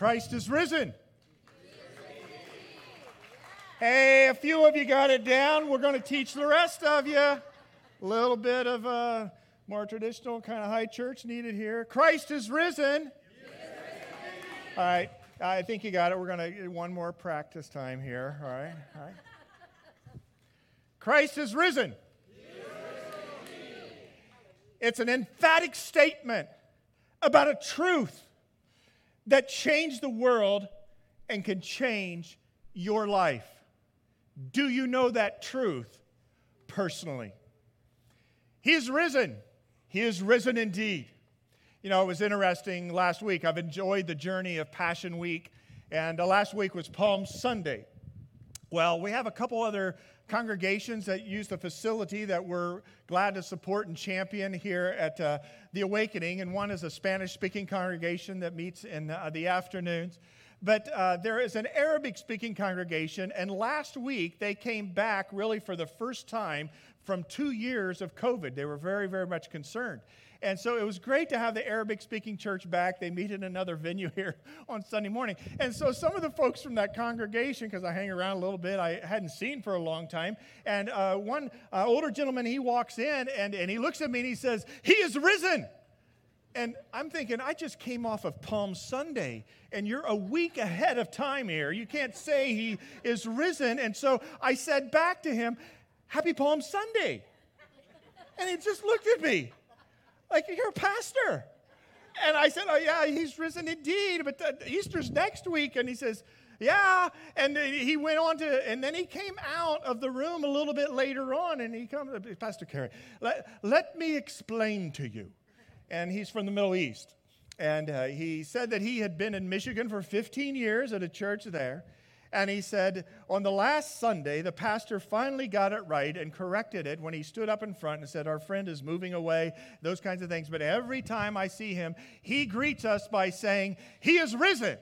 Christ is risen. Hey, a few of you got it down. We're going to teach the rest of you. A little bit of a more traditional kind of high church needed here. Christ is risen. All right, I think you got it. We're going to one more practice time here. All right, all right. Christ is risen. It's an emphatic statement about a truth that changed the world and can change your life. Do you know that truth personally? He is risen. He is risen indeed. You know, it was interesting last week. I've enjoyed the journey of Passion Week, and uh, last week was Palm Sunday. Well, we have a couple other congregations that use the facility that we're glad to support and champion here at uh, the Awakening. And one is a Spanish speaking congregation that meets in uh, the afternoons. But uh, there is an Arabic speaking congregation, and last week they came back really for the first time from two years of COVID. They were very, very much concerned. And so it was great to have the Arabic speaking church back. They meet in another venue here on Sunday morning. And so some of the folks from that congregation, because I hang around a little bit, I hadn't seen for a long time. And uh, one uh, older gentleman, he walks in and, and he looks at me and he says, He is risen. And I'm thinking, I just came off of Palm Sunday, and you're a week ahead of time here. You can't say he is risen. And so I said back to him, Happy Palm Sunday. And he just looked at me like, You're a pastor. And I said, Oh, yeah, he's risen indeed, but Easter's next week. And he says, yeah and he went on to and then he came out of the room a little bit later on and he comes pastor Kerry, let, let me explain to you and he's from the middle east and uh, he said that he had been in michigan for 15 years at a church there and he said, on the last Sunday, the pastor finally got it right and corrected it when he stood up in front and said, Our friend is moving away, those kinds of things. But every time I see him, he greets us by saying, He is risen.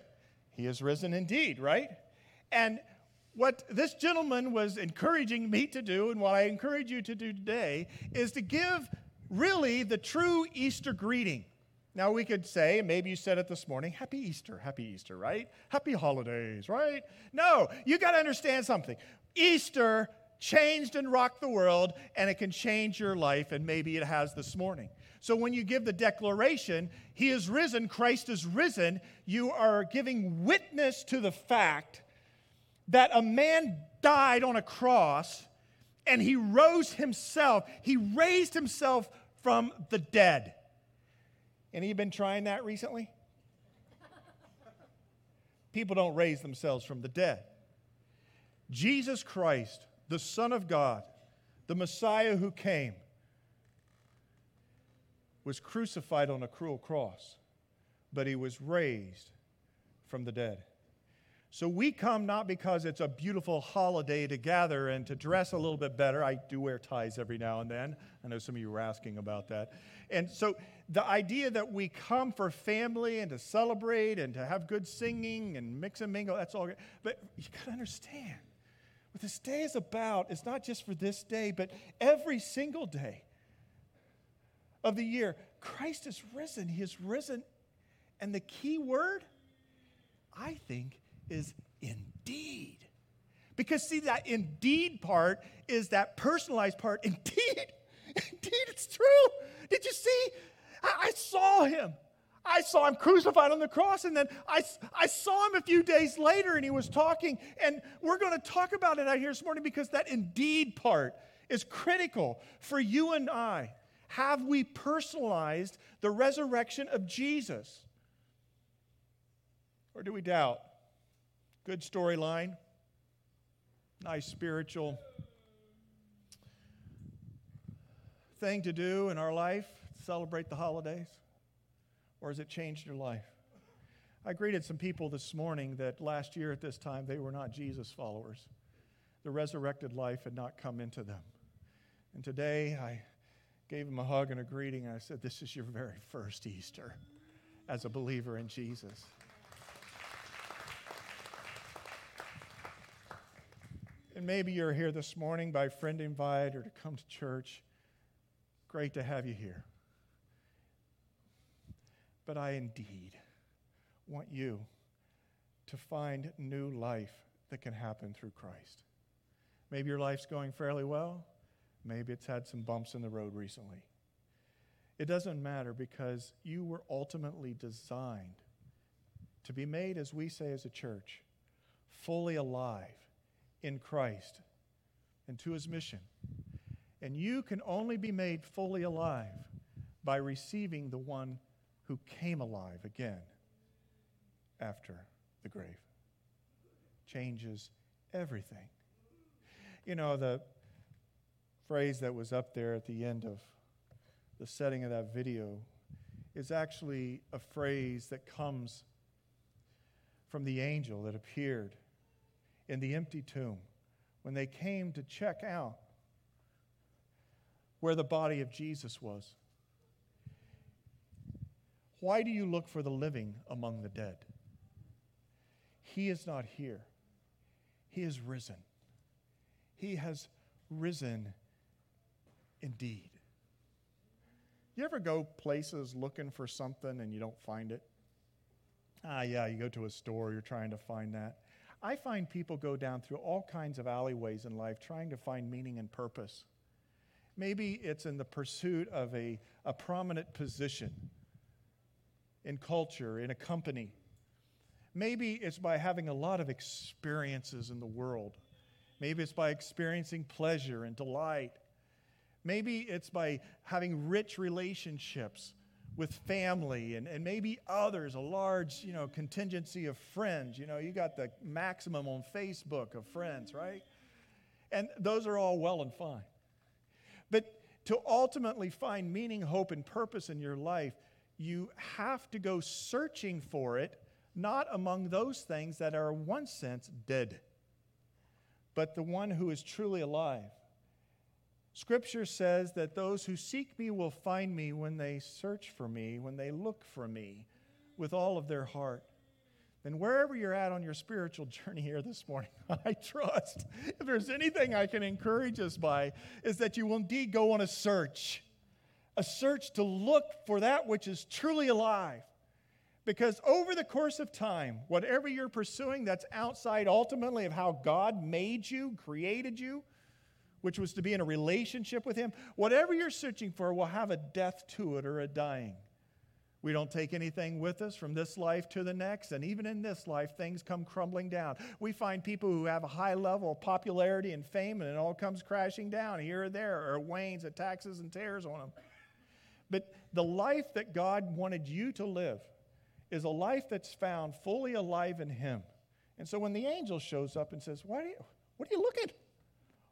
He is risen indeed, right? And what this gentleman was encouraging me to do, and what I encourage you to do today, is to give really the true Easter greeting. Now, we could say, maybe you said it this morning, Happy Easter, Happy Easter, right? Happy holidays, right? No, you got to understand something. Easter changed and rocked the world, and it can change your life, and maybe it has this morning. So when you give the declaration, He is risen, Christ is risen, you are giving witness to the fact that a man died on a cross and he rose himself, he raised himself from the dead. Any been trying that recently? People don't raise themselves from the dead. Jesus Christ, the Son of God, the Messiah who came, was crucified on a cruel cross, but he was raised from the dead. So we come not because it's a beautiful holiday to gather and to dress a little bit better. I do wear ties every now and then. I know some of you were asking about that. And so the idea that we come for family and to celebrate and to have good singing and mix and mingle, that's all good. But you got to understand what this day is about is not just for this day, but every single day of the year. Christ is risen. He is risen. And the key word, I think, is indeed. Because, see, that indeed part is that personalized part. Indeed, indeed, it's true. Did you see? I, I saw him. I saw him crucified on the cross, and then I, I saw him a few days later, and he was talking. And we're going to talk about it out here this morning because that indeed part is critical for you and I. Have we personalized the resurrection of Jesus? Or do we doubt? Good storyline, nice spiritual thing to do in our life, celebrate the holidays? Or has it changed your life? I greeted some people this morning that last year at this time they were not Jesus followers. The resurrected life had not come into them. And today I gave them a hug and a greeting, and I said, This is your very first Easter as a believer in Jesus. And maybe you're here this morning by friend invite or to come to church. Great to have you here. But I indeed want you to find new life that can happen through Christ. Maybe your life's going fairly well. Maybe it's had some bumps in the road recently. It doesn't matter because you were ultimately designed to be made, as we say as a church, fully alive in Christ and to his mission. And you can only be made fully alive by receiving the one who came alive again after the grave. Changes everything. You know, the phrase that was up there at the end of the setting of that video is actually a phrase that comes from the angel that appeared in the empty tomb when they came to check out where the body of Jesus was. Why do you look for the living among the dead? He is not here. He is risen. He has risen indeed. You ever go places looking for something and you don't find it? Ah, yeah, you go to a store, you're trying to find that. I find people go down through all kinds of alleyways in life trying to find meaning and purpose. Maybe it's in the pursuit of a, a prominent position in culture, in a company. Maybe it's by having a lot of experiences in the world. Maybe it's by experiencing pleasure and delight. Maybe it's by having rich relationships with family and, and maybe others, a large, you know, contingency of friends. You know, you got the maximum on Facebook of friends, right? And those are all well and fine. But to ultimately find meaning, hope, and purpose in your life, you have to go searching for it, not among those things that are, in one sense, dead, but the one who is truly alive. Scripture says that those who seek me will find me when they search for me, when they look for me with all of their heart. And wherever you're at on your spiritual journey here this morning, I trust if there's anything I can encourage us by, is that you will indeed go on a search, a search to look for that which is truly alive. Because over the course of time, whatever you're pursuing that's outside ultimately of how God made you, created you, which was to be in a relationship with Him, whatever you're searching for will have a death to it or a dying. We don't take anything with us from this life to the next, and even in this life, things come crumbling down. We find people who have a high level of popularity and fame, and it all comes crashing down here or there, or wanes, it taxes and tears on them. But the life that God wanted you to live is a life that's found fully alive in Him. And so when the angel shows up and says, Why are you, What are you looking?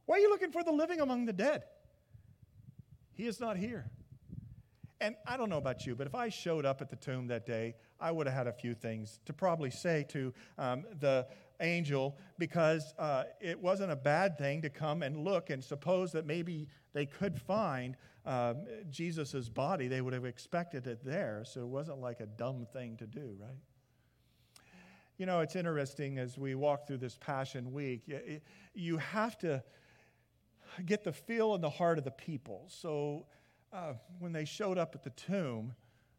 Why are you looking for the living among the dead? He is not here. And I don't know about you, but if I showed up at the tomb that day, I would have had a few things to probably say to um, the angel because uh, it wasn't a bad thing to come and look and suppose that maybe they could find um, Jesus' body. They would have expected it there, so it wasn't like a dumb thing to do, right? You know, it's interesting as we walk through this Passion Week, you have to get the feel and the heart of the people. So uh, when they showed up at the tomb,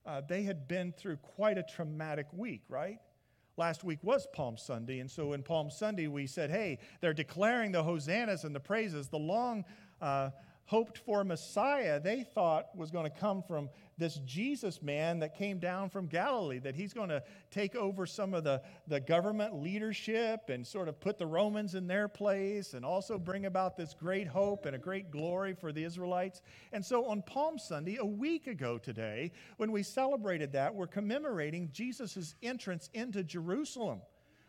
uh, they had been through quite a traumatic week, right? Last week was Palm Sunday, and so in Palm Sunday we said, hey, they're declaring the hosannas and the praises. The long uh, hoped for Messiah they thought was going to come from this Jesus man that came down from Galilee, that he's going to take over some of the, the government leadership and sort of put the Romans in their place and also bring about this great hope and a great glory for the Israelites. And so on Palm Sunday, a week ago today, when we celebrated that, we're commemorating Jesus' entrance into Jerusalem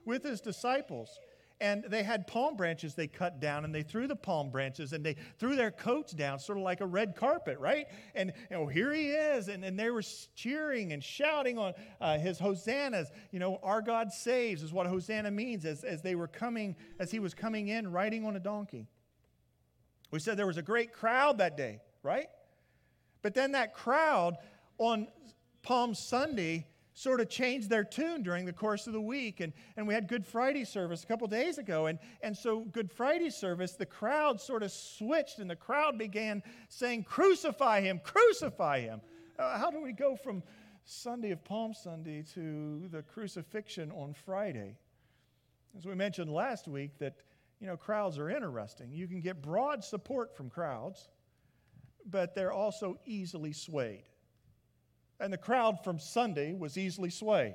with his disciples and they had palm branches they cut down and they threw the palm branches and they threw their coats down sort of like a red carpet right? And you know here he is and, and they were cheering and shouting on uh, his hosannas. You know our god saves is what hosanna means as, as they were coming as he was coming in riding on a donkey. We said there was a great crowd that day right? But then that crowd on palm sunday sort of changed their tune during the course of the week. And, and we had Good Friday service a couple days ago. And, and so, Good Friday service, the crowd sort of switched, and the crowd began saying, Crucify him, crucify him. Uh, how do we go from Sunday of Palm Sunday to the crucifixion on Friday? As we mentioned last week, that you know, crowds are interesting. You can get broad support from crowds, but they're also easily swayed. And the crowd from Sunday was easily swayed.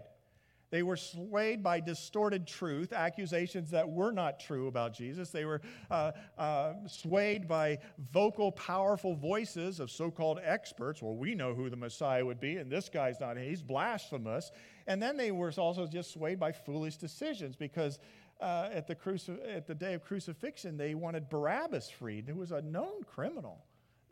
They were swayed by distorted truth, accusations that were not true about Jesus. They were uh, uh, swayed by vocal, powerful voices of so called experts. Well, we know who the Messiah would be, and this guy's not, he's blasphemous. And then they were also just swayed by foolish decisions because uh, at, the cruci- at the day of crucifixion, they wanted Barabbas freed, who was a known criminal.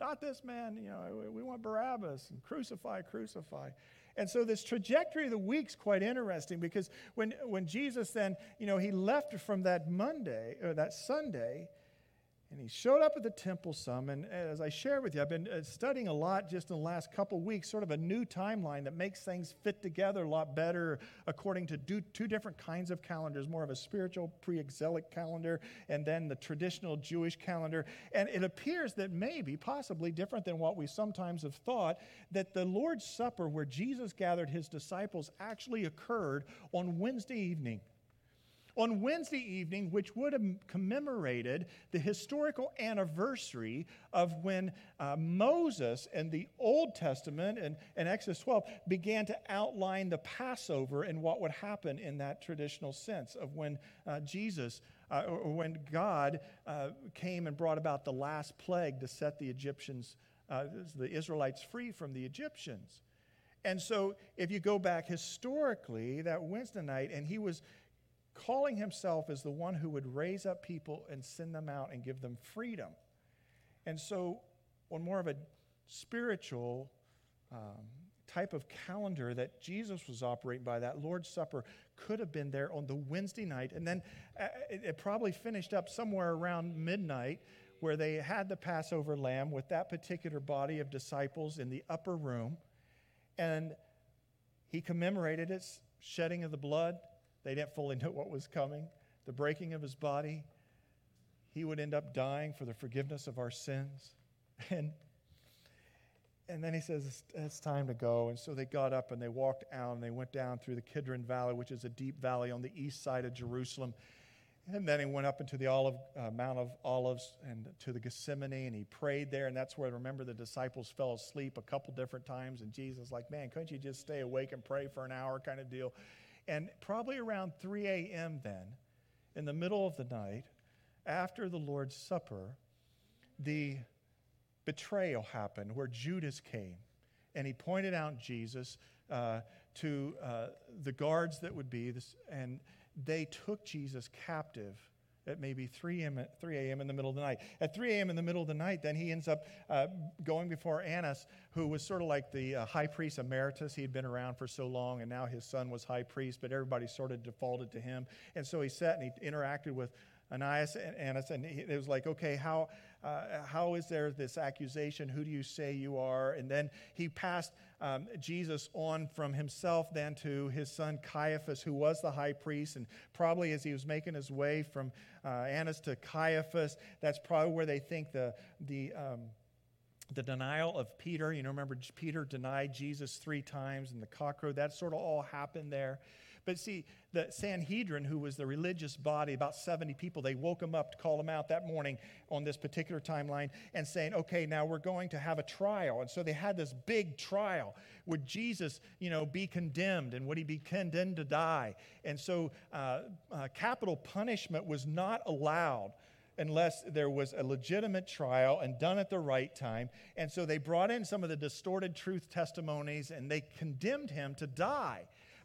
Not this man, you know, we want Barabbas and crucify, crucify. And so this trajectory of the week's quite interesting because when, when Jesus then, you know, he left from that Monday or that Sunday, and he showed up at the temple some. And as I shared with you, I've been uh, studying a lot just in the last couple weeks, sort of a new timeline that makes things fit together a lot better according to two different kinds of calendars more of a spiritual pre exilic calendar and then the traditional Jewish calendar. And it appears that maybe, possibly different than what we sometimes have thought, that the Lord's Supper, where Jesus gathered his disciples, actually occurred on Wednesday evening on Wednesday evening, which would have commemorated the historical anniversary of when uh, Moses in the Old Testament and, and Exodus 12 began to outline the Passover and what would happen in that traditional sense of when uh, Jesus uh, or when God uh, came and brought about the last plague to set the Egyptians, uh, the Israelites free from the Egyptians. And so, if you go back historically, that Wednesday night, and he was calling himself as the one who would raise up people and send them out and give them freedom. And so, on more of a spiritual um, type of calendar that Jesus was operating by, that Lord's Supper could have been there on the Wednesday night. And then uh, it, it probably finished up somewhere around midnight where they had the Passover lamb with that particular body of disciples in the upper room. And he commemorated its shedding of the blood they didn't fully know what was coming. The breaking of his body. He would end up dying for the forgiveness of our sins. And, and then he says, it's, time to go. And so they got up and they walked out and they went down through the Kidron Valley, which is a deep valley on the east side of Jerusalem. And then he went up into the Olive, uh, Mount of Olives and to the Gethsemane, and he prayed there. And that's where, remember, the disciples fell asleep a couple different times. And Jesus, like, man, couldn't you just stay awake and pray for an hour kind of deal? And probably around 3 a.m., then, in the middle of the night, after the Lord's Supper, the betrayal happened where Judas came and he pointed out Jesus uh, to uh, the guards that would be, this, and they took Jesus captive at maybe 3 a.m. 3 a.m. in the middle of the night. At 3 a.m. in the middle of the night, then he ends up uh, going before Annas, who was sort of like the uh, high priest emeritus. He had been around for so long, and now his son was high priest, but everybody sort of defaulted to him. And so he sat and he interacted with Ananias and Annas, and it was like, okay, how, uh, how is there this accusation? Who do you say you are? And then he passed um, Jesus on from himself then to his son Caiaphas, who was the high priest. And probably as he was making his way from uh, Annas to Caiaphas, that's probably where they think the, the, um, the denial of Peter. You know, remember Peter denied Jesus three times and the cockroach, that sort of all happened there. But see, the Sanhedrin, who was the religious body, about 70 people, they woke him up to call him out that morning on this particular timeline and saying, okay, now we're going to have a trial. And so they had this big trial. Would Jesus, you know, be condemned and would he be condemned to die? And so uh, uh, capital punishment was not allowed unless there was a legitimate trial and done at the right time. And so they brought in some of the distorted truth testimonies and they condemned him to die.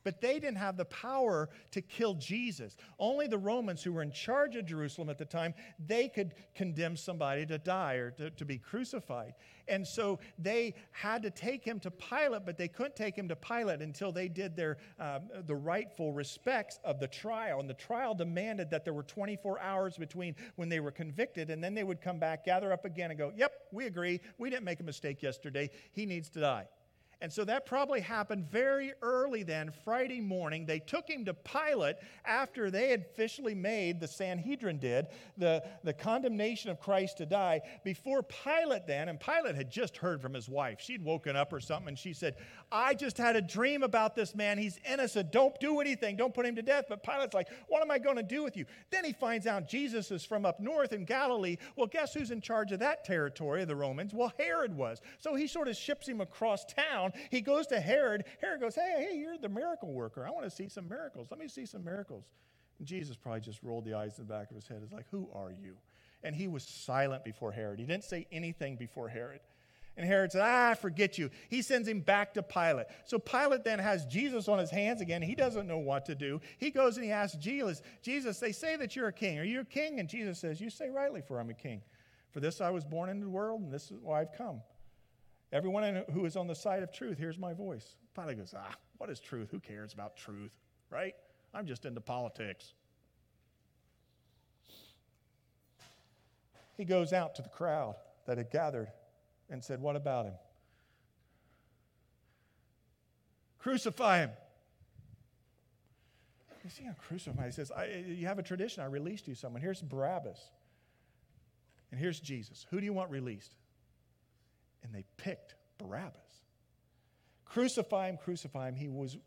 But they didn't have the power to kill Jesus. Only the Romans, who were in charge of Jerusalem at the time, they could condemn somebody to die or to, to be crucified. And so they had to take him to Pilate, but they couldn't take him to Pilate until they did their, um, the rightful respects of the trial. And the trial demanded that there were 24 hours between when they were convicted, and then they would come back, gather up again, and go, Yep, we agree. We didn't make a mistake yesterday. He needs to die. And so that probably happened very early then, Friday morning. They took him to Pilate after they had officially made, the Sanhedrin did, the, the condemnation of Christ to die. Before Pilate then, and Pilate had just heard from his wife. She'd woken up or something, and she said, I just had a dream about this man. He's innocent. Don't do anything. Don't put him to death. But Pilate's like, What am I going to do with you? Then he finds out Jesus is from up north in Galilee. Well, guess who's in charge of that territory the Romans? Well, Herod was. So he sort of ships him across town. He goes to Herod. Herod goes, Hey, hey, you're the miracle worker. I want to see some miracles. Let me see some miracles. And Jesus probably just rolled the eyes in the back of his head. It's like, Who are you? And he was silent before Herod. He didn't say anything before Herod. And Herod said, Ah, forget you. He sends him back to Pilate. So Pilate then has Jesus on his hands again. He doesn't know what to do. He goes and he asks Jesus, Jesus, they say that you're a king. Are you a king? And Jesus says, You say rightly, for I'm a king. For this I was born into the world, and this is why I've come. Everyone who is on the side of truth hears my voice. Pilate goes, Ah, what is truth? Who cares about truth, right? I'm just into politics. He goes out to the crowd that had gathered and said, What about him? Crucify him. You see, I'm crucify. He says, You have a tradition. I released you someone. Here's Barabbas. And here's Jesus. Who do you want released? And they picked Barabbas. Crucify him, crucify him. He was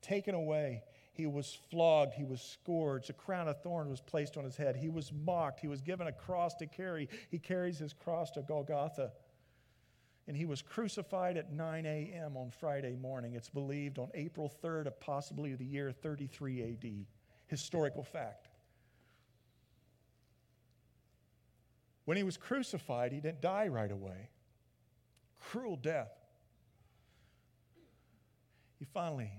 taken away. He was flogged. He was scourged. A crown of thorns was placed on his head. He was mocked. He was given a cross to carry. He carries his cross to Golgotha and he was crucified at 9 a.m. on Friday morning. It's believed on April 3rd of possibly the year 33 AD. Historical fact. When he was crucified, he didn't die right away. Cruel death. He finally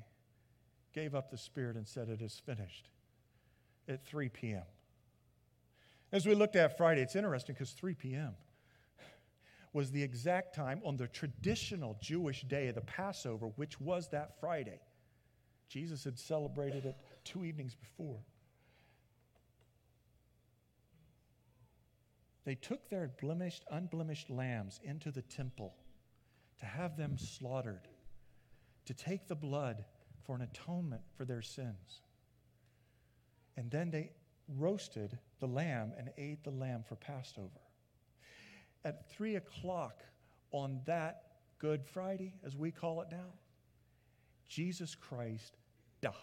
gave up the spirit and said, It is finished at 3 p.m. As we looked at Friday, it's interesting because 3 p.m was the exact time on the traditional Jewish day of the Passover, which was that Friday. Jesus had celebrated it two evenings before. They took their blemished, unblemished lambs into the temple to have them slaughtered, to take the blood for an atonement for their sins. And then they roasted the lamb and ate the lamb for Passover at 3 o'clock on that Good Friday, as we call it now, Jesus Christ died.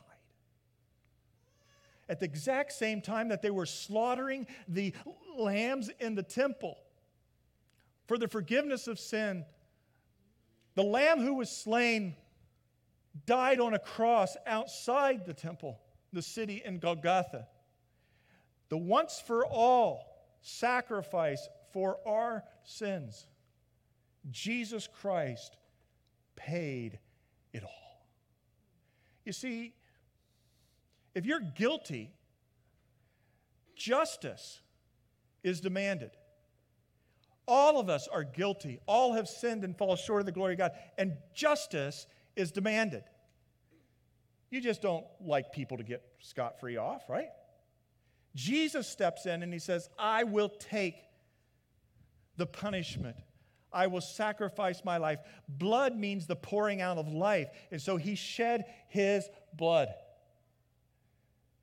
At the exact same time that they were slaughtering the lambs in the temple for the forgiveness of sin, the lamb who was slain died on a cross outside the temple, the city in Golgotha. The once for all sacrifice for our sins. Jesus Christ paid it all. You see, if you're guilty, justice is demanded. All of us are guilty. All have sinned and fall short of the glory of God, and justice is demanded. You just don't like people to get scot free off, right? Jesus steps in and he says, I will take the punishment. I will sacrifice my life. Blood means the pouring out of life. And so he shed his blood.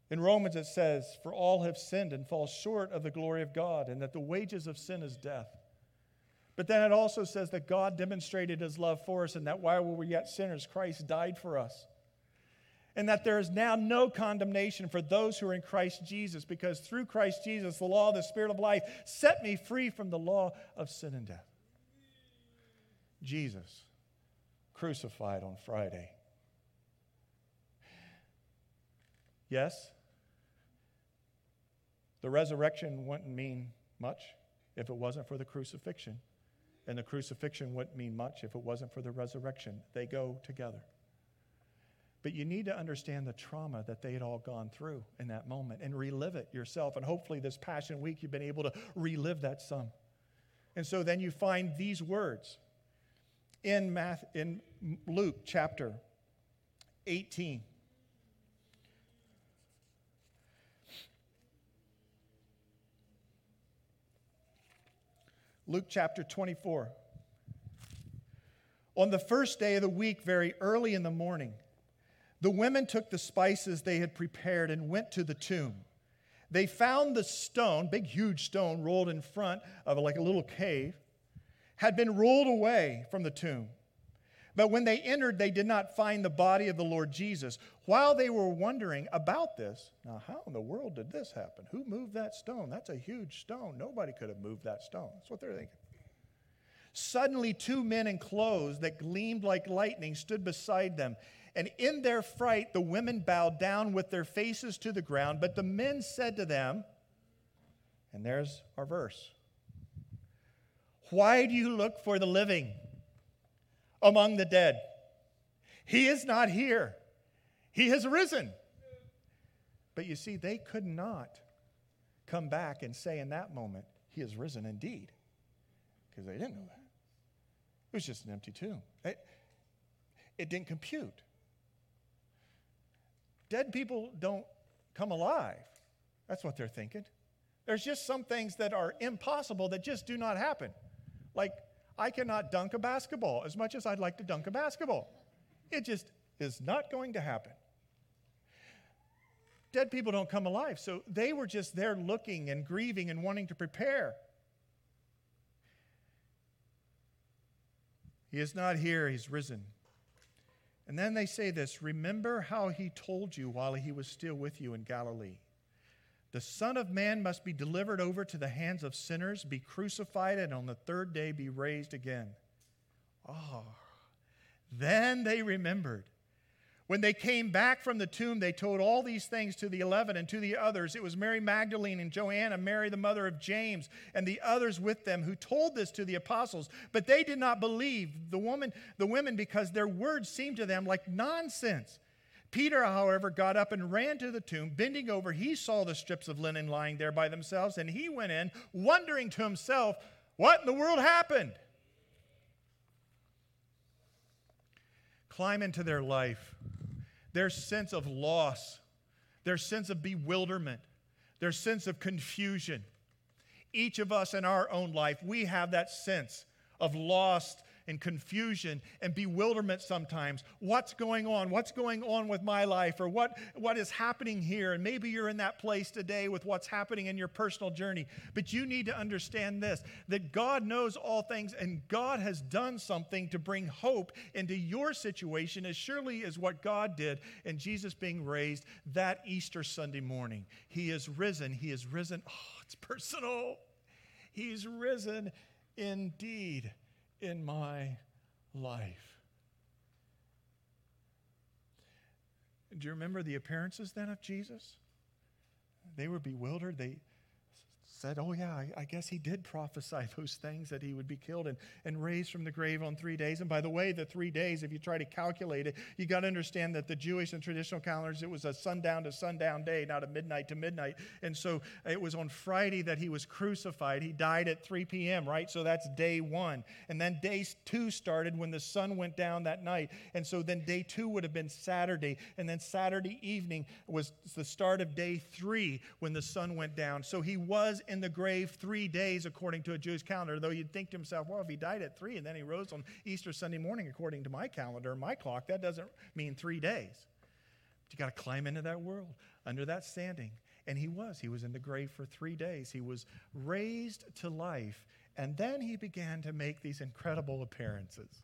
In Romans, it says, For all have sinned and fall short of the glory of God, and that the wages of sin is death. But then it also says that God demonstrated his love for us, and that while we were yet sinners, Christ died for us and that there is now no condemnation for those who are in Christ Jesus, because through Christ Jesus, the law of the Spirit of life set me free from the law of sin and death. Jesus crucified on Friday. Yes, the resurrection wouldn't mean much if it wasn't for the crucifixion, and the crucifixion wouldn't mean much if it wasn't for the resurrection. They go together. But you need to understand the trauma that they had all gone through in that moment and relive it yourself. And hopefully, this Passion Week, you've been able to relive that some. And so then you find these words in, Math, in Luke chapter 18. Luke chapter 24. On the first day of the week, very early in the morning, the women took the spices they had prepared and went to the tomb. They found the stone, big, huge stone, rolled in front of like a little cave, had been rolled away from the tomb. But when they entered, they did not find the body of the Lord Jesus. While they were wondering about this, now how in the world did this happen? Who moved that stone? That's a huge stone. Nobody could have moved that stone. That's what they're thinking. Suddenly, two men in clothes that gleamed like lightning stood beside them. And in their fright, the women bowed down with their faces to the ground. But the men said to them, and there's our verse Why do you look for the living among the dead? He is not here, he has risen. But you see, they could not come back and say in that moment, He has risen indeed, because they didn't know that. It was just an empty tomb. It, it didn't compute. Dead people don't come alive. That's what they're thinking. There's just some things that are impossible that just do not happen. Like, I cannot dunk a basketball as much as I'd like to dunk a basketball. It just is not going to happen. Dead people don't come alive. So they were just there looking and grieving and wanting to prepare. He is not here, he's risen. And then they say this Remember how he told you while he was still with you in Galilee. The Son of Man must be delivered over to the hands of sinners, be crucified, and on the third day be raised again. Oh, then they remembered when they came back from the tomb, they told all these things to the eleven and to the others. It was Mary Magdalene and Joanna, Mary, the mother of James, and the others with them who told this to the apostles. But they did not believe the woman, the women, because their words seemed to them like nonsense. Peter, however, got up and ran to the tomb. Bending over, he saw the strips of linen lying there by themselves, and he went in, wondering to himself, What in the world happened? Climb into their life their sense of loss, their sense of bewilderment, their sense of confusion. Each of us in our own life, we have that sense of lost and confusion and bewilderment sometimes. What's going on? What's going on with my life? Or what, what is happening here? And maybe you're in that place today with what's happening in your personal journey. But you need to understand this that God knows all things and God has done something to bring hope into your situation as surely as what God did in Jesus being raised that Easter Sunday morning. He is risen. He is risen. Oh, it's personal. He's risen indeed in my life. Do you remember the appearances then of Jesus? They were bewildered. They, said, Oh, yeah, I, I, guess he did prophesy those things that he would be killed and, and raised from the grave on three days. And by the way, the three days, if you try to calculate it, you got to understand that the Jewish and traditional calendars, it was a sundown to sundown day, not a midnight to midnight. And so it was on Friday that he was crucified. He died at 3 p.m., right? So that's day one. And then day two started when the sun went down that night. And so then day two would have been Saturday. And then Saturday evening was the start of day three when the sun went down. So he was in the grave three days according to a Jewish calendar, though you'd think to himself, well, if he died at three and then he rose on Easter Sunday morning according to my calendar, my clock, that doesn't mean three days. But you got to climb into that world, under that standing. And he was. He was in the grave for three days. He was raised to life. And then he began to make these incredible appearances.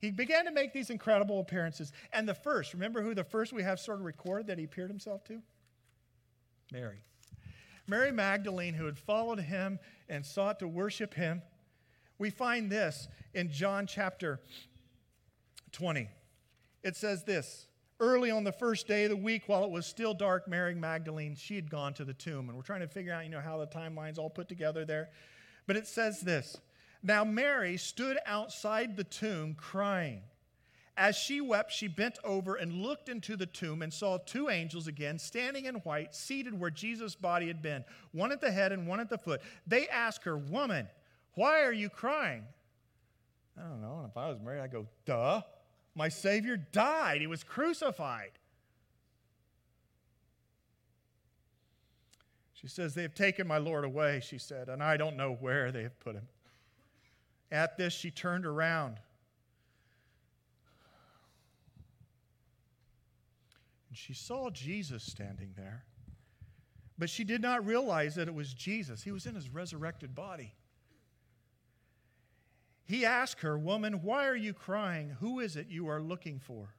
He began to make these incredible appearances. And the first, remember who the first we have sort of recorded that he appeared himself to? Mary. Mary Magdalene, who had followed him and sought to worship him. We find this in John chapter 20. It says this Early on the first day of the week, while it was still dark, Mary Magdalene, she had gone to the tomb. And we're trying to figure out, you know, how the timeline's all put together there. But it says this Now Mary stood outside the tomb crying. As she wept, she bent over and looked into the tomb and saw two angels again standing in white, seated where Jesus' body had been, one at the head and one at the foot. They asked her, Woman, why are you crying? I don't know. And if I was married, I'd go, Duh. My Savior died. He was crucified. She says, They have taken my Lord away, she said, and I don't know where they have put him. At this, she turned around And she saw Jesus standing there, but she did not realize that it was Jesus. He was in his resurrected body. He asked her, Woman, why are you crying? Who is it you are looking for?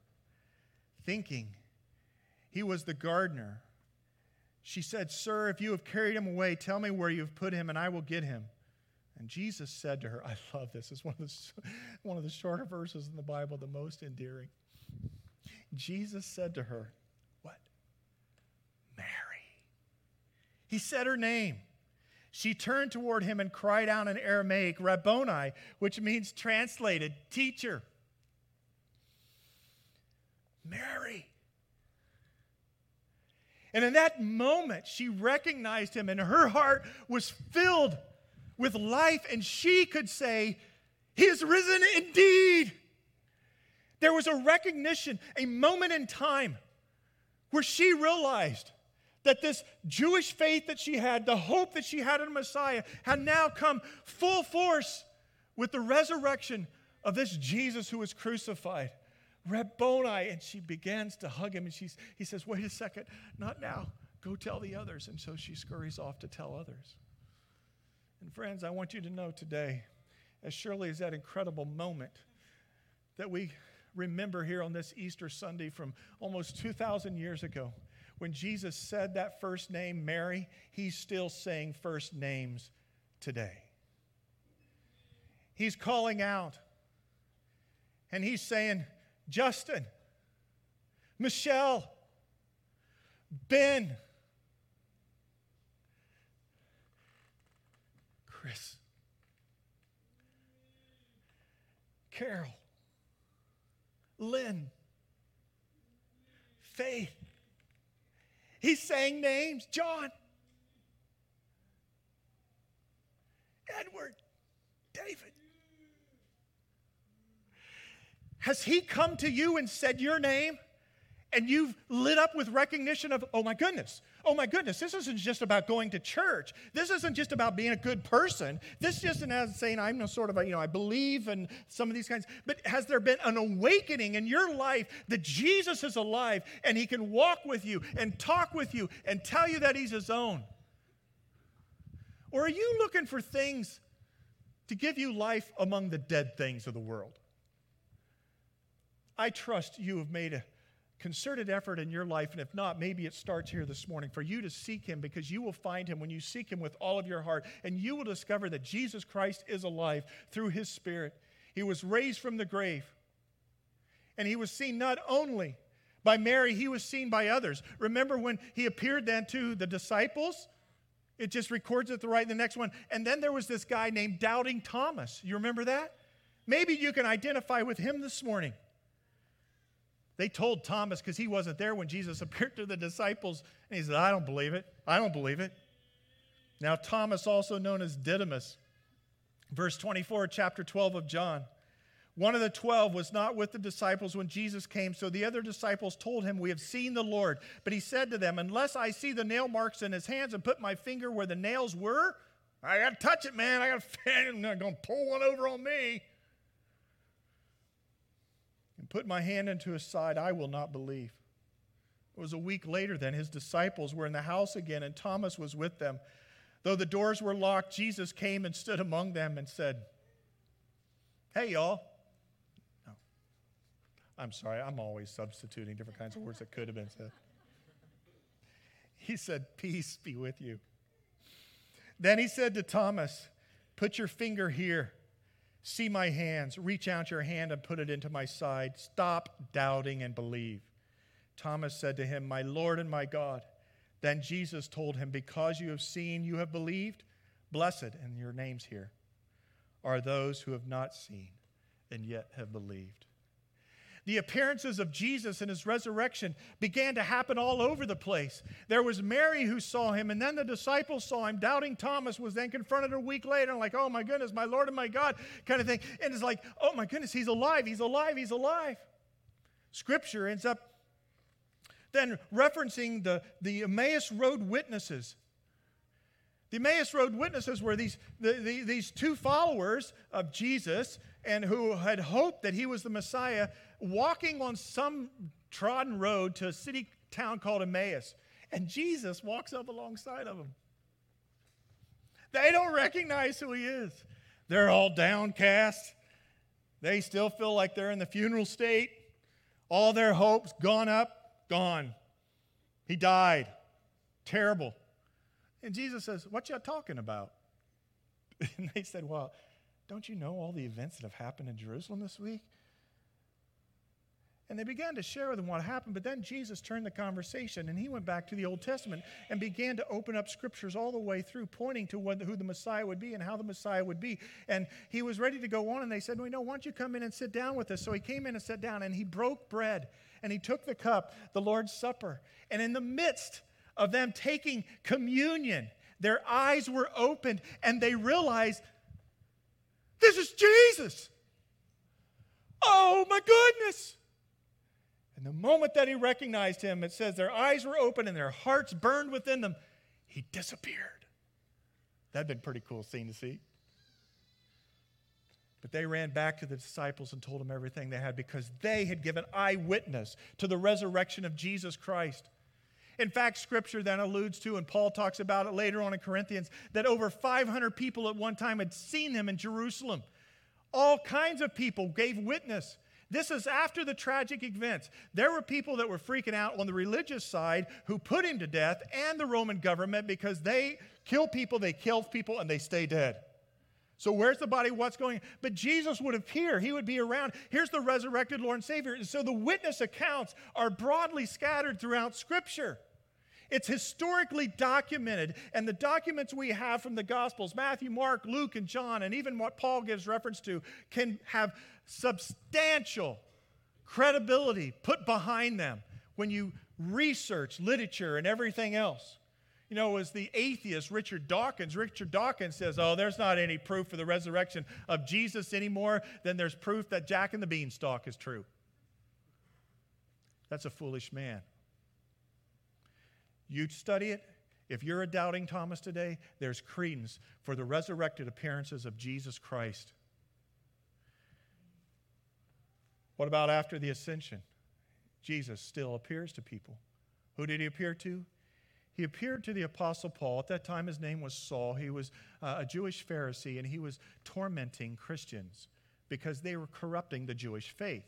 Thinking he was the gardener. She said, Sir, if you have carried him away, tell me where you have put him, and I will get him. And Jesus said to her, I love this. It's one of the, one of the shorter verses in the Bible, the most endearing. Jesus said to her? Mary. He said her name. She turned toward him and cried out in Aramaic, Rabboni, which means translated, teacher. Mary. And in that moment, she recognized him, and her heart was filled with life, and she could say, He is risen indeed. There was a recognition, a moment in time where she realized that this Jewish faith that she had, the hope that she had in Messiah, had now come full force with the resurrection of this Jesus who was crucified. Rabboni, and she begins to hug him, and she's, he says, Wait a second, not now. Go tell the others. And so she scurries off to tell others. And friends, I want you to know today, as surely as that incredible moment that we remember here on this Easter Sunday from almost 2,000 years ago, when Jesus said that first name, Mary, he's still saying first names today. He's calling out and he's saying, Justin, Michelle, Ben, Chris, Carol, Lynn, Faith. He's saying names John, Edward, David. Has he come to you and said your name? And you've lit up with recognition of, oh my goodness, oh my goodness, this isn't just about going to church. This isn't just about being a good person. This isn't as saying I'm no sort of a, you know, I believe in some of these kinds. But has there been an awakening in your life that Jesus is alive and he can walk with you and talk with you and tell you that he's his own? Or are you looking for things to give you life among the dead things of the world? I trust you have made a concerted effort in your life, and if not, maybe it starts here this morning for you to seek Him because you will find Him when you seek Him with all of your heart, and you will discover that Jesus Christ is alive through His Spirit. He was raised from the grave, and He was seen not only by Mary, He was seen by others. Remember when He appeared then to the disciples? It just records it the right in the next one. And then there was this guy named Doubting Thomas. You remember that? Maybe you can identify with him this morning. They told Thomas because he wasn't there when Jesus appeared to the disciples, and he said, I don't believe it. I don't believe it. Now, Thomas, also known as Didymus, verse 24, chapter 12 of John. One of the twelve was not with the disciples when Jesus came, so the other disciples told him, We have seen the Lord. But he said to them, Unless I see the nail marks in his hands and put my finger where the nails were, I got to touch it, man. I got to, I'm going to pull one over on me and put my hand into his side, I will not believe. It was a week later then. His disciples were in the house again, and Thomas was with them. Though the doors were locked, Jesus came and stood among them and said, Hey, y'all. No. I'm sorry, I'm always substituting different kinds of words that could have been said. He said, Peace be with you. Then he said to Thomas, Put your finger here See my hands. Reach out your hand and put it into my side. Stop doubting and believe. Thomas said to him, My Lord and my God. Then Jesus told him, Because you have seen, you have believed. Blessed, and your name's here, are those who have not seen and yet have believed the appearances of Jesus and his resurrection began to happen all over the place. There was Mary who saw him, and then the disciples saw him. Doubting Thomas was then confronted a week later, like, oh my goodness, my Lord and my God, kind of thing. And it's like, oh my goodness, he's alive, he's alive, he's alive. Scripture ends up then referencing the, the Emmaus Road witnesses. The Emmaus Road witnesses were these, the, the, these two followers of Jesus and who had hoped that he was the Messiah walking on some trodden road to a city town called Emmaus. And Jesus walks up alongside of them. They don't recognize who he is. They're all downcast. They still feel like they're in the funeral state. All their hopes gone up, gone. He died. Terrible. And Jesus says, What y'all talking about? And they said, Well, don't you know all the events that have happened in Jerusalem this week? And they began to share with him what happened, but then Jesus turned the conversation and he went back to the Old Testament and began to open up scriptures all the way through, pointing to what, who the Messiah would be and how the Messiah would be. And he was ready to go on, and they said, "We know, why don't you come in and sit down with us? So he came in and sat down, and he broke bread and he took the cup, the Lord's Supper. And in the midst of them taking communion, their eyes were opened and they realized, This is Jesus. Oh my goodness. And the moment that he recognized him, it says their eyes were open and their hearts burned within them. He disappeared. That'd been a pretty cool scene to see. But they ran back to the disciples and told them everything they had because they had given eyewitness to the resurrection of Jesus Christ. In fact, scripture then alludes to, and Paul talks about it later on in Corinthians, that over 500 people at one time had seen him in Jerusalem. All kinds of people gave witness. This is after the tragic events. There were people that were freaking out on the religious side who put him to death and the Roman government because they kill people, they kill people, and they stay dead. So where's the body? What's going on? But Jesus would appear. He would be around. Here's the resurrected Lord and Savior. And so the witness accounts are broadly scattered throughout Scripture. It's historically documented, and the documents we have from the Gospels, Matthew, Mark, Luke, and John, and even what Paul gives reference to, can have substantial credibility put behind them when you research literature and everything else. You know, was the atheist Richard Dawkins. Richard Dawkins says, Oh, there's not any proof for the resurrection of Jesus anymore than there's proof that Jack and the Beanstalk is true. That's a foolish man. You study it. If you're a doubting Thomas today, there's credence for the resurrected appearances of Jesus Christ. What about after the ascension? Jesus still appears to people. Who did he appear to? He appeared to the Apostle Paul. At that time, his name was Saul. He was uh, a Jewish Pharisee, and he was tormenting Christians because they were corrupting the Jewish faith.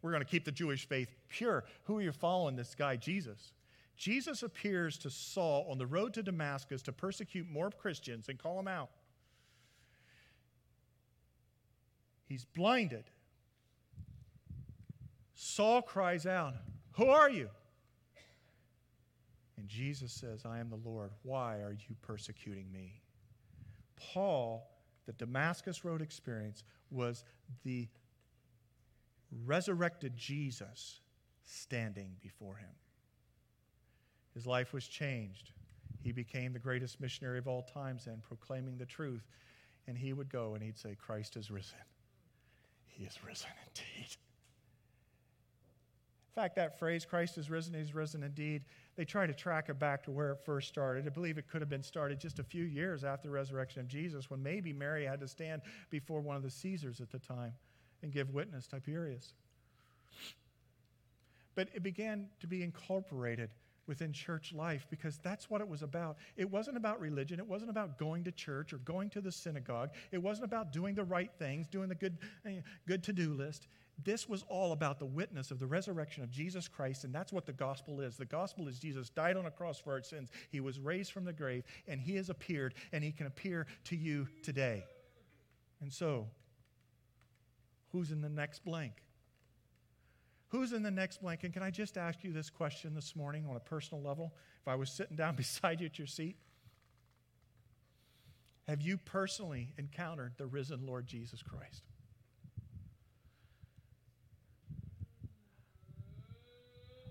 We're going to keep the Jewish faith pure. Who are you following, this guy, Jesus? Jesus appears to Saul on the road to Damascus to persecute more Christians and call them out. He's blinded. Saul cries out, Who are you? And Jesus says, I am the Lord. Why are you persecuting me? Paul, the Damascus Road experience, was the resurrected Jesus standing before him. His life was changed. He became the greatest missionary of all times and proclaiming the truth. And he would go and he'd say, Christ is risen. He is risen indeed. In fact, that phrase, Christ is risen, he's risen indeed, they try to track it back to where it first started. I believe it could have been started just a few years after the resurrection of Jesus when maybe Mary had to stand before one of the Caesars at the time and give witness, Tiberius. But it began to be incorporated within church life because that's what it was about. It wasn't about religion. It wasn't about going to church or going to the synagogue. It wasn't about doing the right things, doing the good, eh, good to do list. This was all about the witness of the resurrection of Jesus Christ, and that's what the gospel is. The gospel is Jesus died on a cross for our sins, He was raised from the grave, and He has appeared, and He can appear to you today. And so, who's in the next blank? Who's in the next blank? And can I just ask you this question this morning on a personal level? If I was sitting down beside you at your seat, have you personally encountered the risen Lord Jesus Christ?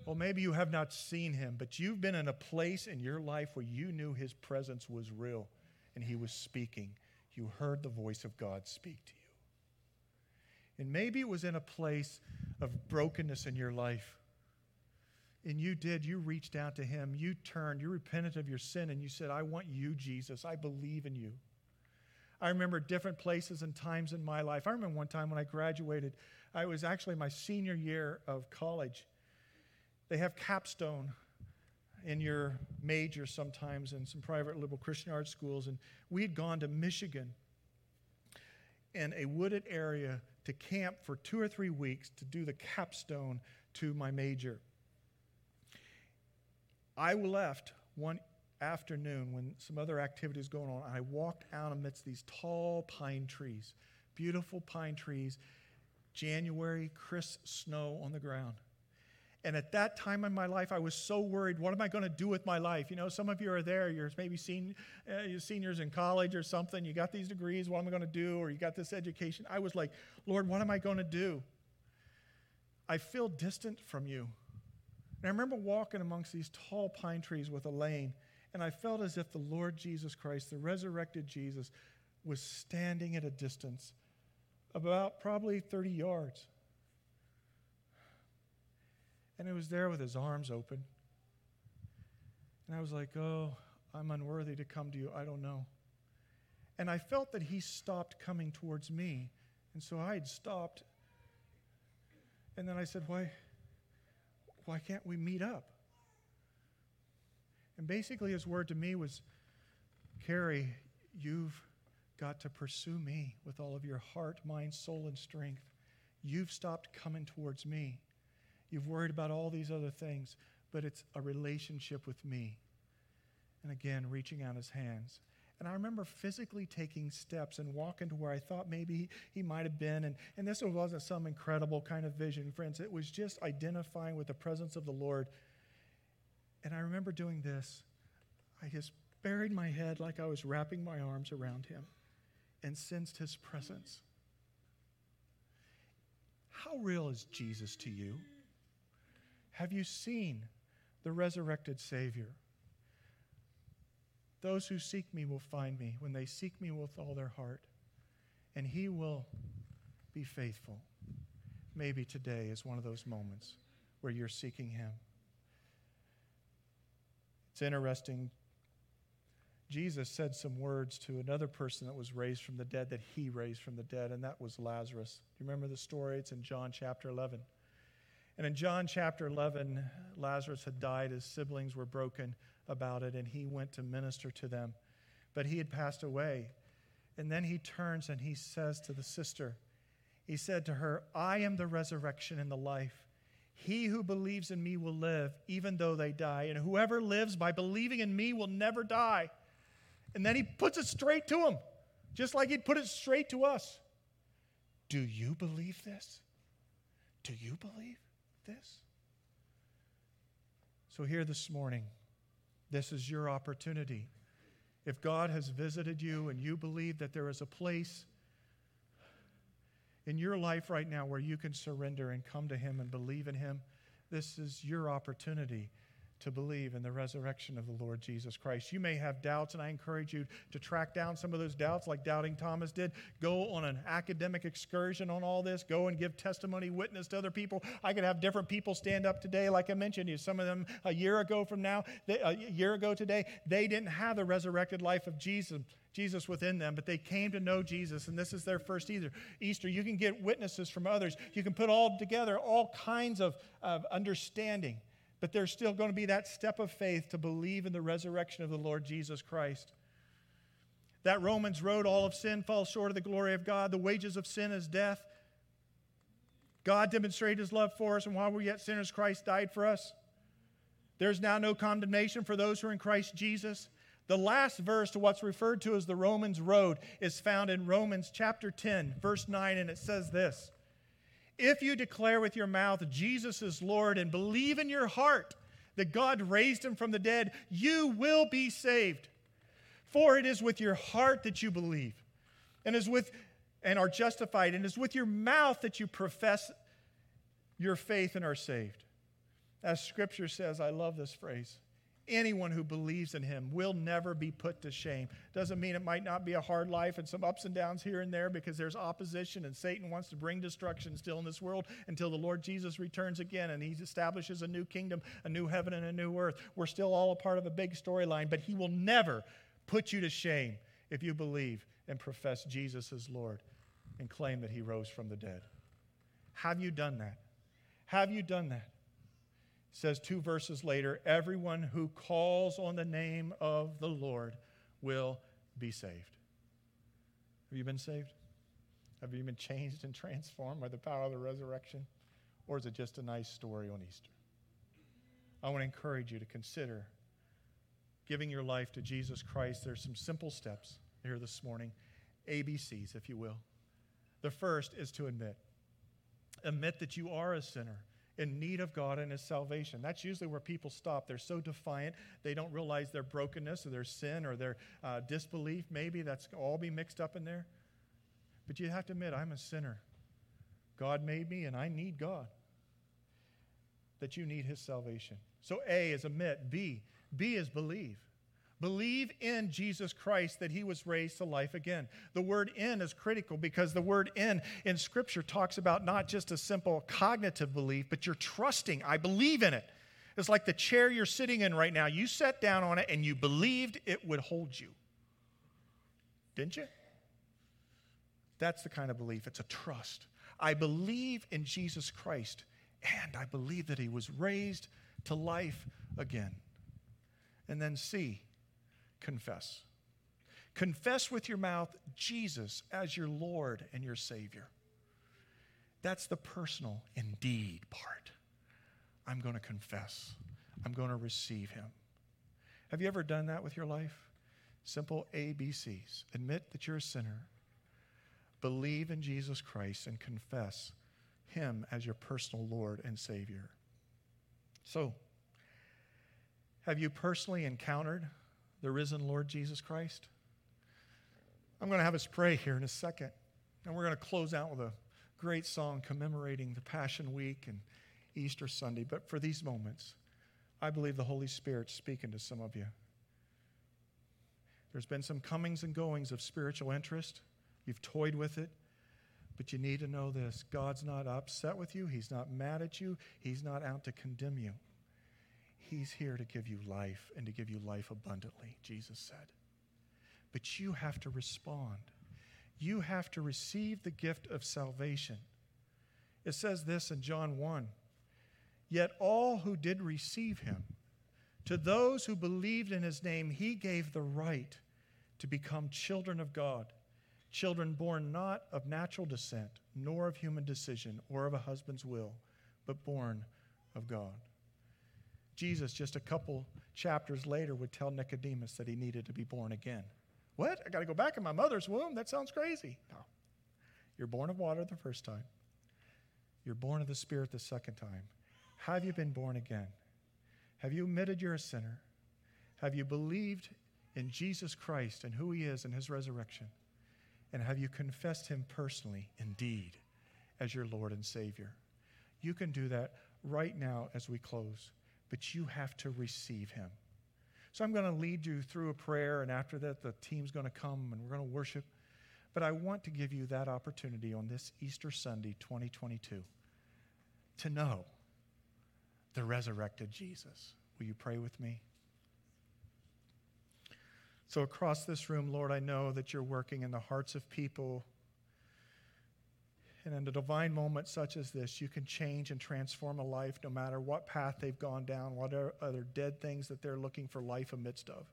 Well, maybe you have not seen him, but you've been in a place in your life where you knew his presence was real and he was speaking. You heard the voice of God speak to you. And maybe it was in a place of brokenness in your life. And you did, you reached out to him, you turned, you repented of your sin, and you said, I want you, Jesus. I believe in you. I remember different places and times in my life. I remember one time when I graduated, I was actually my senior year of college. They have capstone in your major sometimes in some private liberal Christian art schools, and we had gone to Michigan in a wooded area to camp for two or three weeks to do the capstone to my major. I left one afternoon when some other activities going on. I walked out amidst these tall pine trees, beautiful pine trees, January, crisp snow on the ground. And at that time in my life, I was so worried. What am I going to do with my life? You know, some of you are there. You're maybe sen- uh, seniors in college or something. You got these degrees. What am I going to do? Or you got this education. I was like, Lord, what am I going to do? I feel distant from you. And I remember walking amongst these tall pine trees with Elaine, and I felt as if the Lord Jesus Christ, the resurrected Jesus, was standing at a distance, about probably 30 yards. And he was there with his arms open. And I was like, oh, I'm unworthy to come to you. I don't know. And I felt that he stopped coming towards me. And so I had stopped. And then I said, why, why can't we meet up? And basically, his word to me was, Carrie, you've got to pursue me with all of your heart, mind, soul, and strength. You've stopped coming towards me. You've worried about all these other things, but it's a relationship with me. And again, reaching out his hands. And I remember physically taking steps and walking to where I thought maybe he, might have been. And, and this wasn't some incredible kind of vision, friends. It was just identifying with the presence of the Lord. And I remember doing this. I just buried my head like I was wrapping my arms around him and sensed his presence. How real is Jesus to you? Have you seen the resurrected Savior? Those who seek me will find me when they seek me with all their heart, and He will be faithful. Maybe today is one of those moments where you're seeking Him. It's interesting. Jesus said some words to another person that was raised from the dead that he raised from the dead, and that was Lazarus. Do you remember the story? It's in John chapter 11. And in John chapter 11, Lazarus had died. His siblings were broken about it, and he went to minister to them. But he had passed away. And then he turns and he says to the sister, He said to her, I am the resurrection and the life. He who believes in me will live, even though they die. And whoever lives by believing in me will never die. And then he puts it straight to him, just like he'd put it straight to us. Do you believe this? Do you believe? This? So, here this morning, this is your opportunity. If God has visited you and you believe that there is a place in your life right now where you can surrender and come to Him and believe in Him, this is your opportunity to believe in the resurrection of the Lord Jesus Christ. You may have doubts, and I encourage you to track down some of those doubts, like Doubting Thomas did. Go on an academic excursion on all this. Go and give testimony, witness to other people. I could have different people stand up today, like I mentioned you. Some of them a year ago from now, they, a year ago today, they didn't have the resurrected life of Jesus. Jesus within them, but they came to know Jesus, and this is their first Easter. You can get witnesses from others. You can put all together all kinds of, of understanding. But there's still going to be that step of faith to believe in the resurrection of the Lord Jesus Christ. That Romans road, all of sin falls short of the glory of God. The wages of sin is death. God demonstrated his love for us, and while we're yet sinners, Christ died for us. There's now no condemnation for those who are in Christ Jesus. The last verse to what's referred to as the Romans road is found in Romans chapter 10, verse 9, and it says this if you declare with your mouth Jesus is Lord and believe in your heart that God raised him from the dead, you will be saved. For it is with your heart that you believe, and is with and are justified, and is with your mouth that you profess your faith and are saved. As scripture says, I love this phrase anyone who believes in him will never be put to shame. Doesn't mean it might not be a hard life and some ups and downs here and there because there's opposition and Satan wants to bring destruction still in this world until the Lord Jesus returns again and he establishes a new kingdom, a new heaven, and a new earth. We're still all a part of a big storyline, but he will never put you to shame if you believe and profess Jesus as Lord and claim that he rose from the dead. Have you done that? Have you done that? Says two verses later, everyone who calls on the name of the Lord will be saved. Have you been saved? Have you been changed and transformed by the power of the resurrection? Or is it just a nice story on Easter? I want to encourage you to consider giving your life to Jesus Christ. There's some simple steps here this morning, ABCs, if you will. The first is to admit. Admit that you are a sinner in need of God and His salvation. That's usually where people stop. They're so defiant, they don't realize their brokenness or their sin or their uh, disbelief. Maybe that's all be mixed up in there. But you have to admit, I'm a sinner. God made me, and I need God. That you need His salvation. So A is admit. B, B is believe. Believe in Jesus Christ that he was raised to life again. The word in is critical because the word in in Scripture talks about not just a simple cognitive belief, but you're trusting. I believe in it. It's like the chair you're sitting in right now. You sat down on it and you believed it would hold you. Didn't you? That's the kind of belief. It's a trust. I believe in Jesus Christ and I believe that he was raised to life again. And then C, confess. Confess with your mouth Jesus as your Lord and your Savior. That's the personal indeed part. I'm going to confess, I'm going to receive Him. Have you ever done that with your life? Simple ABCs. Admit that you're a sinner, believe in Jesus Christ, and confess Him as your personal Lord and Savior. So, have you personally encountered the risen Lord Jesus Christ? I'm going to have us pray here in a second. And we're going to close out with a great song commemorating the Passion Week and Easter Sunday. But for these moments, I believe the Holy Spirit's speaking to some of you. There's been some comings and goings of spiritual interest. You've toyed with it. But you need to know this God's not upset with you, He's not mad at you, He's not out to condemn you. He's here to give you life and to give you life abundantly, Jesus said. But you have to respond. You have to receive the gift of salvation. It says this in John 1 Yet all who did receive him, to those who believed in his name, he gave the right to become children of God, children born not of natural descent, nor of human decision, or of a husband's will, but born of God. Jesus, just a couple chapters later, would tell Nicodemus that he needed to be born again. What? I got to go back in my mother's womb? That sounds crazy. No. You're born of water the first time, you're born of the Spirit the second time. Have you been born again? Have you admitted you're a sinner? Have you believed in Jesus Christ and who he is and his resurrection? And have you confessed him personally, indeed, as your Lord and Savior? You can do that right now as we close but you have to receive him. So I'm going to lead you through a prayer, and after that, the team's going to come and we're going to worship. But I want to give you that opportunity on this Easter Sunday, 2022, to know the resurrected Jesus. Will you pray with me? So, across this room, Lord, I know that you're working in the hearts of people and in a divine moment such as this, you can change and transform a life no matter what path they've gone down, what other dead things that they're looking for life amidst of.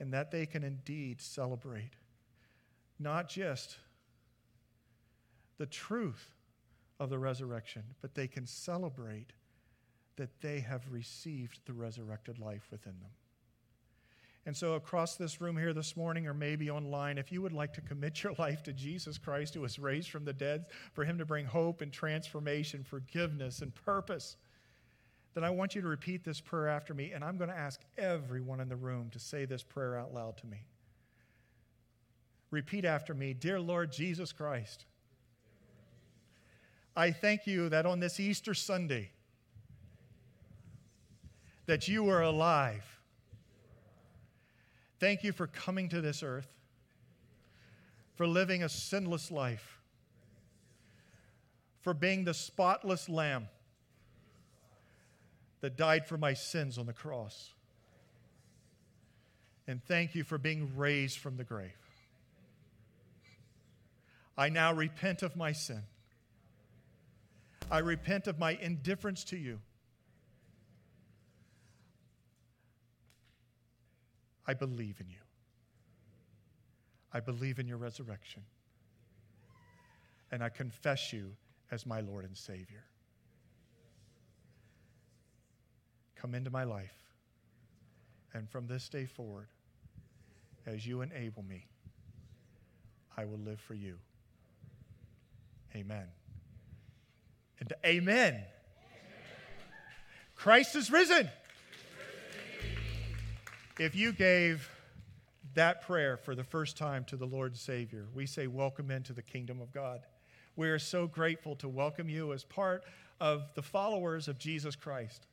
And that they can indeed celebrate not just the truth of the resurrection, but they can celebrate that they have received the resurrected life within them. And so, across this room here this morning, or maybe online, if you would like to commit your life to Jesus Christ, who was raised from the dead, for him to bring hope and transformation, forgiveness and purpose, then I want you to repeat this prayer after me. And I'm going to ask everyone in the room to say this prayer out loud to me. Repeat after me Dear Lord Jesus Christ, I thank you that on this Easter Sunday, that you are alive Thank you for coming to this earth, for living a sinless life, for being the spotless lamb that died for my sins on the cross. And thank you for being raised from the grave. I now repent of my sin. I repent of my indifference to you. I believe in you. I believe in your resurrection. And I confess you as my Lord and Savior. Come into my life. And from this day forward, as you enable me, I will live for you. Amen. And amen. amen. Christ is risen. If you gave that prayer for the first time to the Lord Savior, we say, Welcome into the kingdom of God. We are so grateful to welcome you as part of the followers of Jesus Christ.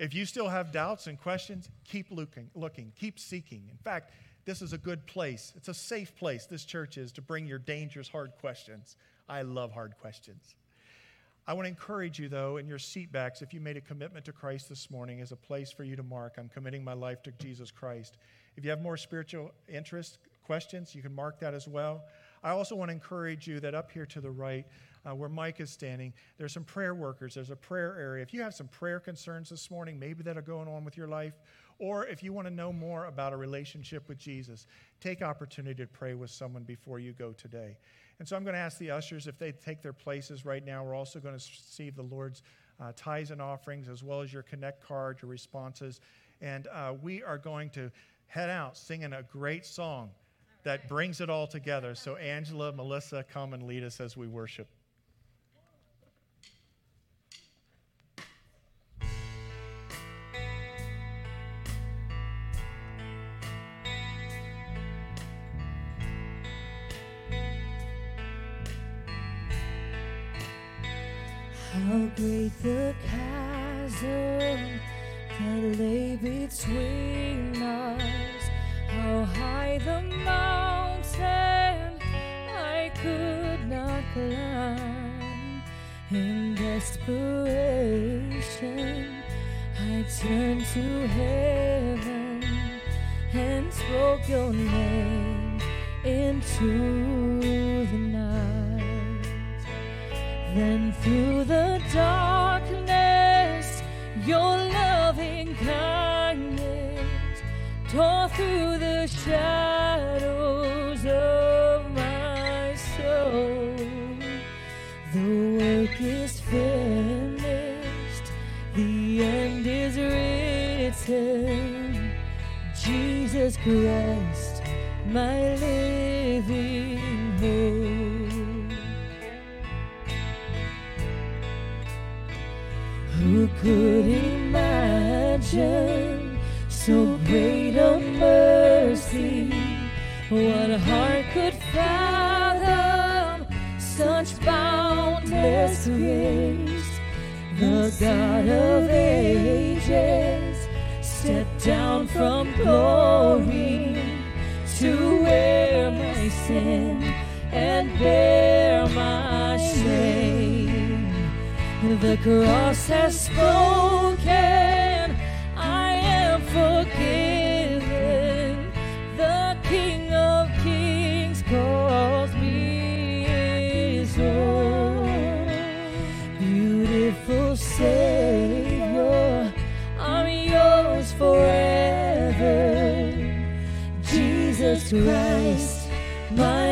If you still have doubts and questions, keep looking, looking, keep seeking. In fact, this is a good place. It's a safe place, this church is, to bring your dangerous, hard questions. I love hard questions. I want to encourage you, though, in your seatbacks, if you made a commitment to Christ this morning, as a place for you to mark, I'm committing my life to Jesus Christ. If you have more spiritual interest, questions, you can mark that as well. I also want to encourage you that up here to the right, uh, where Mike is standing, there's some prayer workers. There's a prayer area. If you have some prayer concerns this morning, maybe that are going on with your life, or if you want to know more about a relationship with Jesus, take opportunity to pray with someone before you go today. And so I'm going to ask the ushers if they take their places right now. We're also going to receive the Lord's uh, tithes and offerings as well as your connect card, your responses. And uh, we are going to head out singing a great song that brings it all together. So, Angela, Melissa, come and lead us as we worship. Into the night. Then through the darkness, your loving kindness tore through the shadows of my soul. The work is finished, the end is written. Jesus Christ, Christ, my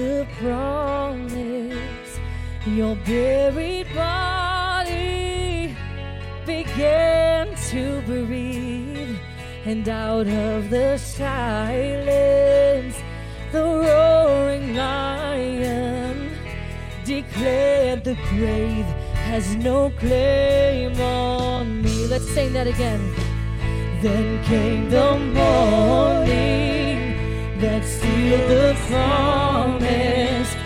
the promise. Your buried body began to breathe, and out of the silence, the roaring lion declared the grave has no claim on me. Let's sing that again. Then came the morning that sealed the promise.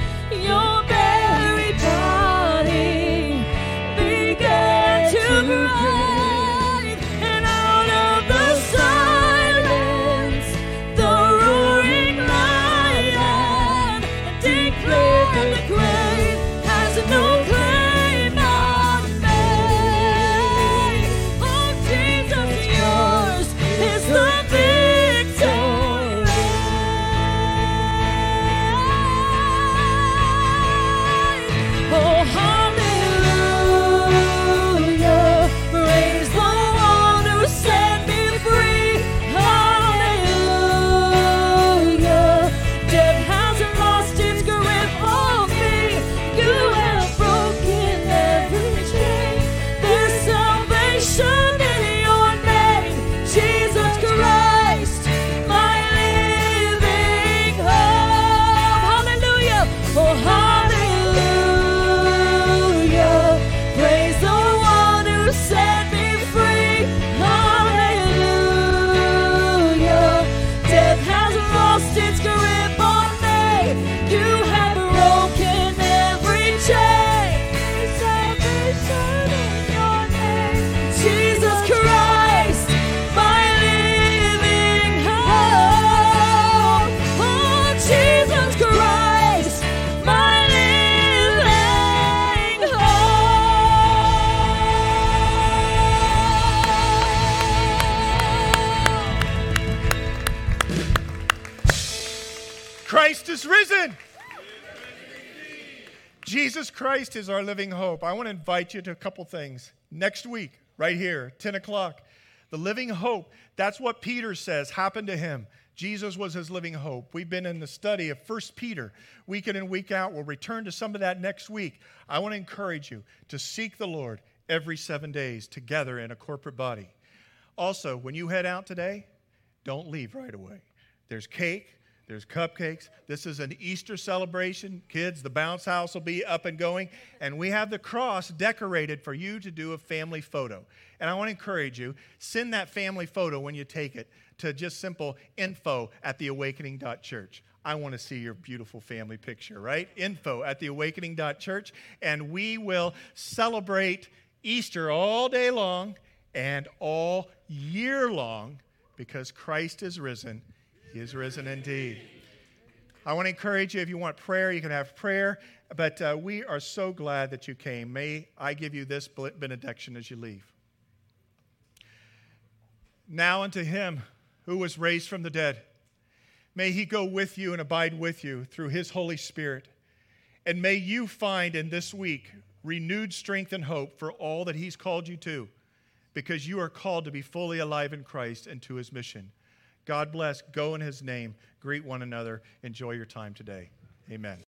Is our living hope. I want to invite you to a couple things. Next week, right here, 10 o'clock, the living hope. That's what Peter says happened to him. Jesus was his living hope. We've been in the study of 1 Peter week in and week out. We'll return to some of that next week. I want to encourage you to seek the Lord every seven days together in a corporate body. Also, when you head out today, don't leave right away. There's cake, there's cupcakes. This is an Easter celebration. Kids, the bounce house will be up and going. And we have the cross decorated for you to do a family photo. And I want to encourage you send that family photo when you take it to just simple info at theawakening.church. I want to see your beautiful family picture, right? Info at theawakening.church. And we will celebrate Easter all day long and all year long because Christ is risen he is risen indeed. I want to encourage you if you want prayer, you can have prayer. But uh, we are so glad that you came. May I give you this benediction as you leave. Now unto him who was raised from the dead, may he go with you and abide with you through his Holy Spirit. And may you find in this week renewed strength and hope for all that he's called you to, because you are called to be fully alive in Christ and to his mission. God bless. Go in his name. Greet one another. Enjoy your time today. Amen.